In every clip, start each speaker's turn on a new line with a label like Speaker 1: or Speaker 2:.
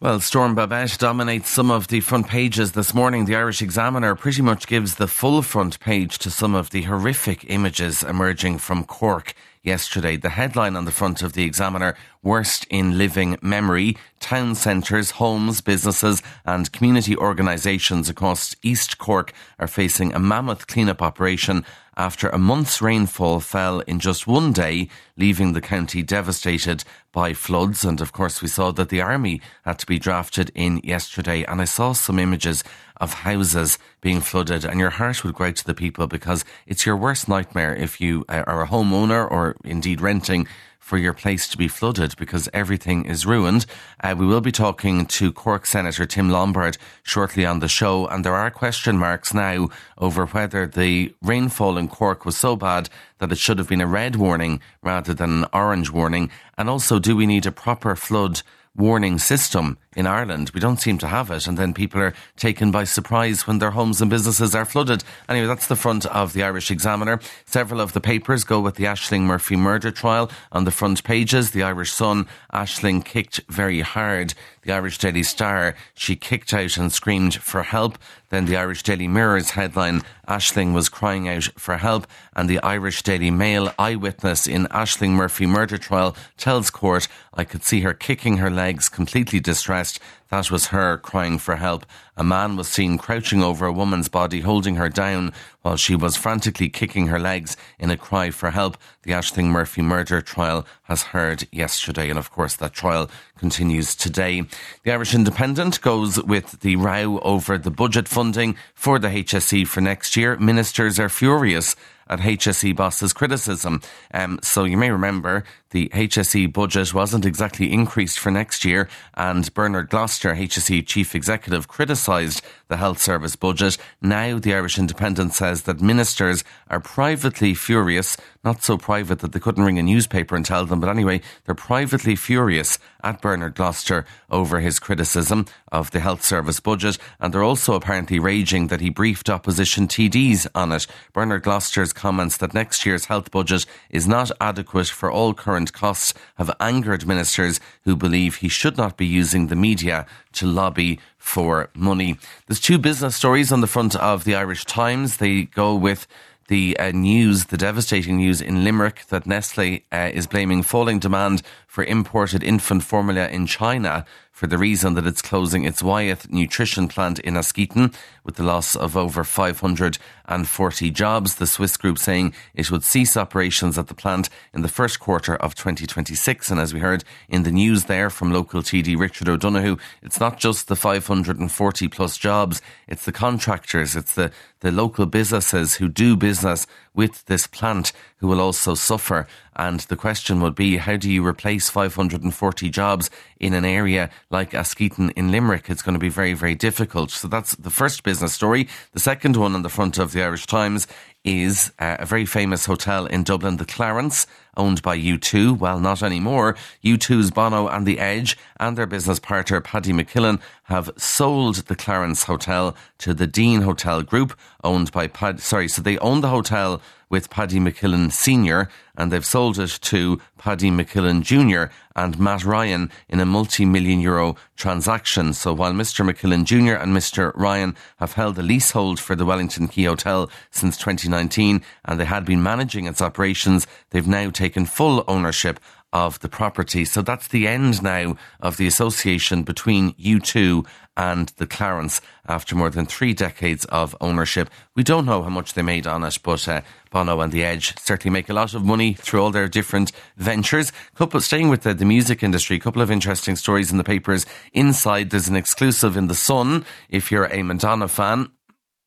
Speaker 1: Well, Storm Babet dominates some of the front pages this morning. The Irish Examiner pretty much gives the full front page to some of the horrific images emerging from Cork yesterday. The headline on the front of the Examiner Worst in Living Memory Town centres, homes, businesses, and community organisations across East Cork are facing a mammoth clean-up operation after a month's rainfall fell in just one day, leaving the county devastated by floods. And of course, we saw that the army had to be drafted in yesterday. And I saw some images of houses being flooded, and your heart would go out to the people because it's your worst nightmare if you uh, are a homeowner or indeed renting for your place to be flooded because everything is ruined. Uh, we will be talking to Cork Senator Tim Lombard shortly on the show, and there are question marks now over whether the rainfall in Cork was so bad that it should have been a red warning rather than an orange warning. And also, do we need a proper flood warning system in Ireland. We don't seem to have it, and then people are taken by surprise when their homes and businesses are flooded. Anyway, that's the front of the Irish Examiner. Several of the papers go with the Ashling Murphy murder trial on the front pages. The Irish Sun, Ashling kicked very hard. The Irish Daily Star, she kicked out and screamed for help. Then the Irish Daily Mirror's headline, Ashling was crying out for help. And the Irish Daily Mail, eyewitness in Ashling Murphy murder trial, tells court, I could see her kicking her legs, completely distressed podcast that was her crying for help. A man was seen crouching over a woman's body, holding her down while she was frantically kicking her legs in a cry for help. The Ashling Murphy murder trial has heard yesterday, and of course, that trial continues today. The Irish Independent goes with the row over the budget funding for the HSE for next year. Ministers are furious at HSE bosses' criticism. Um, so you may remember the HSE budget wasn't exactly increased for next year, and Bernard Gloster, HSE chief executive, criticised the health service budget. Now the Irish Independent says that ministers are privately furious, not so private that they couldn't ring a newspaper and tell them, but anyway, they're privately furious at Bernard Gloster over his criticism of the health service budget, and they're also apparently raging that he briefed opposition TDs on it. Bernard Gloster's comments that next year's health budget is not adequate for all current costs have angered ministers who believe he should not be using the media to lobby for money. There's two business stories on the front of the Irish Times. They go with the uh, news, the devastating news in Limerick that Nestle uh, is blaming falling demand for imported infant formula in China for the reason that it's closing its Wyeth nutrition plant in Askeaton with the loss of over 540 jobs. The Swiss group saying it would cease operations at the plant in the first quarter of 2026. And as we heard in the news there from local TD Richard O'Donoghue, it's not just the 540 plus jobs, it's the contractors, it's the, the local businesses who do business with this plant who will also suffer. And the question would be, how do you replace 540 jobs in an area like Askeaton in Limerick? It's going to be very, very difficult. So that's the first business story. The second one on the front of the Irish Times is uh, a very famous hotel in Dublin, the Clarence, owned by U2. Well, not anymore. U2's Bono and The Edge and their business partner Paddy McKillen have sold the Clarence Hotel to the Dean Hotel Group, owned by Paddy. Sorry, so they own the hotel with Paddy McKillen Sr., and they've sold it to Paddy McKillen Jr. and Matt Ryan in a multi million euro transaction. So while Mr. McKillen Jr. and Mr. Ryan have held a leasehold for the Wellington Quay Hotel since 2019 and they had been managing its operations, they've now taken full ownership of the property. So that's the end now of the association between U2 and the Clarence after more than three decades of ownership. We don't know how much they made on it, but uh, Bono and The Edge certainly make a lot of money through all their different ventures. Couple staying with the, the music industry, a couple of interesting stories in the papers. Inside, there's an exclusive in the Sun. If you're a Madonna fan,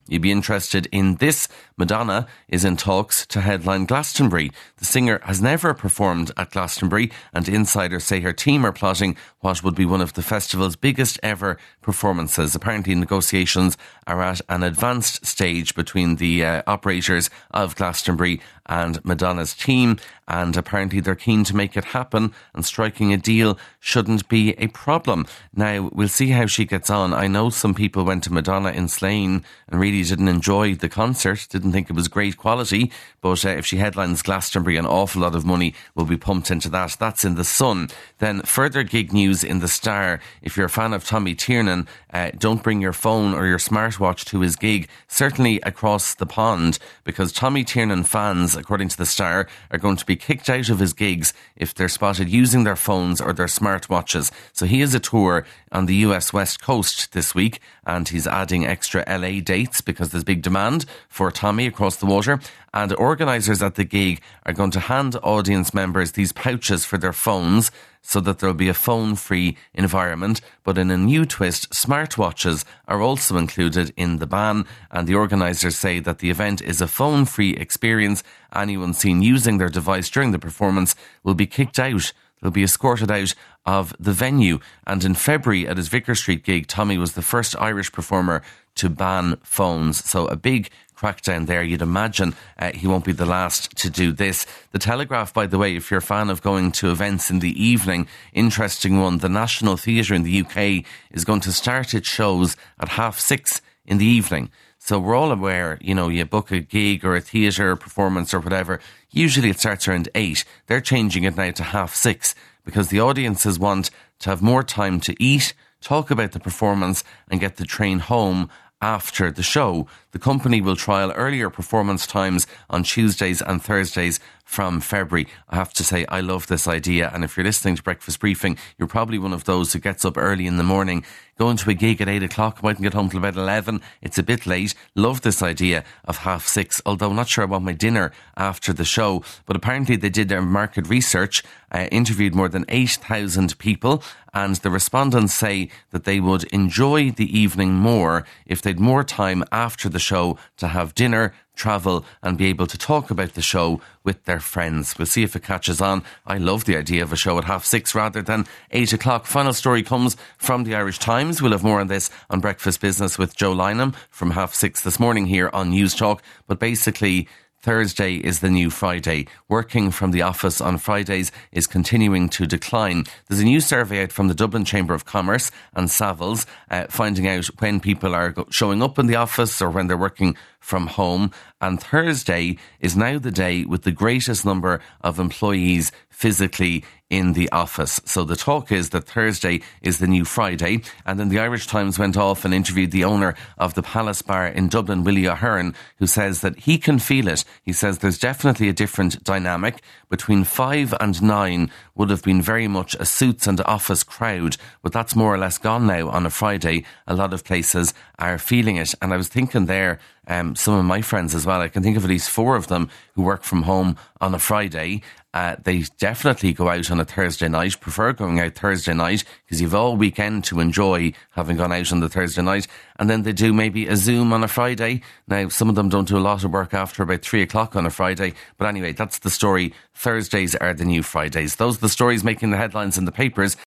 Speaker 1: You'd be interested in this. Madonna is in talks to headline Glastonbury. The singer has never performed at Glastonbury, and insiders say her team are plotting what would be one of the festival's biggest ever performances. Apparently, negotiations are at an advanced stage between the uh, operators of Glastonbury and Madonna's team, and apparently they're keen to make it happen, and striking a deal shouldn't be a problem. Now, we'll see how she gets on. I know some people went to Madonna in Slane and really didn't enjoy the concert, didn't didn't think it was great quality, but uh, if she headlines Glastonbury, an awful lot of money will be pumped into that. That's in the Sun. Then further gig news in the Star. If you're a fan of Tommy Tiernan, uh, don't bring your phone or your smartwatch to his gig. Certainly across the pond, because Tommy Tiernan fans, according to the Star, are going to be kicked out of his gigs if they're spotted using their phones or their smartwatches. So he has a tour on the US West Coast this week, and he's adding extra LA dates because there's big demand for Tommy across the water. And organisers at the gig are going to hand audience members these pouches for their phones so that there'll be a phone free environment. But in a new twist, smartwatches are also included in the ban. And the organisers say that the event is a phone free experience. Anyone seen using their device during the performance will be kicked out. They'll be escorted out of the venue. And in February at his Vicar Street gig, Tommy was the first Irish performer to ban phones. So a big crackdown there. You'd imagine uh, he won't be the last to do this. The Telegraph, by the way, if you're a fan of going to events in the evening, interesting one. The National Theatre in the UK is going to start its shows at half six in the evening. So we're all aware, you know, you book a gig or a theatre performance or whatever. Usually it starts around eight. They're changing it now to half six because the audiences want to have more time to eat, talk about the performance, and get the train home after the show. The company will trial earlier performance times on Tuesdays and Thursdays from February. I have to say, I love this idea. And if you're listening to Breakfast Briefing, you're probably one of those who gets up early in the morning, going to a gig at eight o'clock, mightn't get home till about 11. It's a bit late. Love this idea of half six, although I'm not sure I want my dinner after the show. But apparently they did their market research, uh, interviewed more than 8,000 people, and the respondents say that they would enjoy the evening more if they'd more time after the show to have dinner, travel, and be able to talk about the show with their friends. We'll see if it catches on. I love the idea of a show at half six rather than eight o'clock. Final story comes from the Irish Times. We'll have more on this on Breakfast Business with Joe Lynam from half six this morning here on Newstalk. But basically, Thursday is the new Friday. Working from the office on Fridays is continuing to decline. There's a new survey out from the Dublin Chamber of Commerce and Savills uh, finding out when people are showing up in the office or when they're working from home. And Thursday is now the day with the greatest number of employees physically in the office. So the talk is that Thursday is the new Friday. And then the Irish Times went off and interviewed the owner of the Palace Bar in Dublin, Willie Aherne, who says that he can feel it. He says there's definitely a different dynamic. Between five and nine would have been very much a suits and office crowd, but that's more or less gone now on a Friday. A lot of places are feeling it. And I was thinking there, um, some of my friends as well, I can think of at least four of them who work from home on a Friday uh, they definitely go out on a Thursday night, prefer going out Thursday night because you've all weekend to enjoy having gone out on the Thursday night. And then they do maybe a Zoom on a Friday. Now, some of them don't do a lot of work after about three o'clock on a Friday. But anyway, that's the story. Thursdays are the new Fridays. Those are the stories making the headlines in the papers.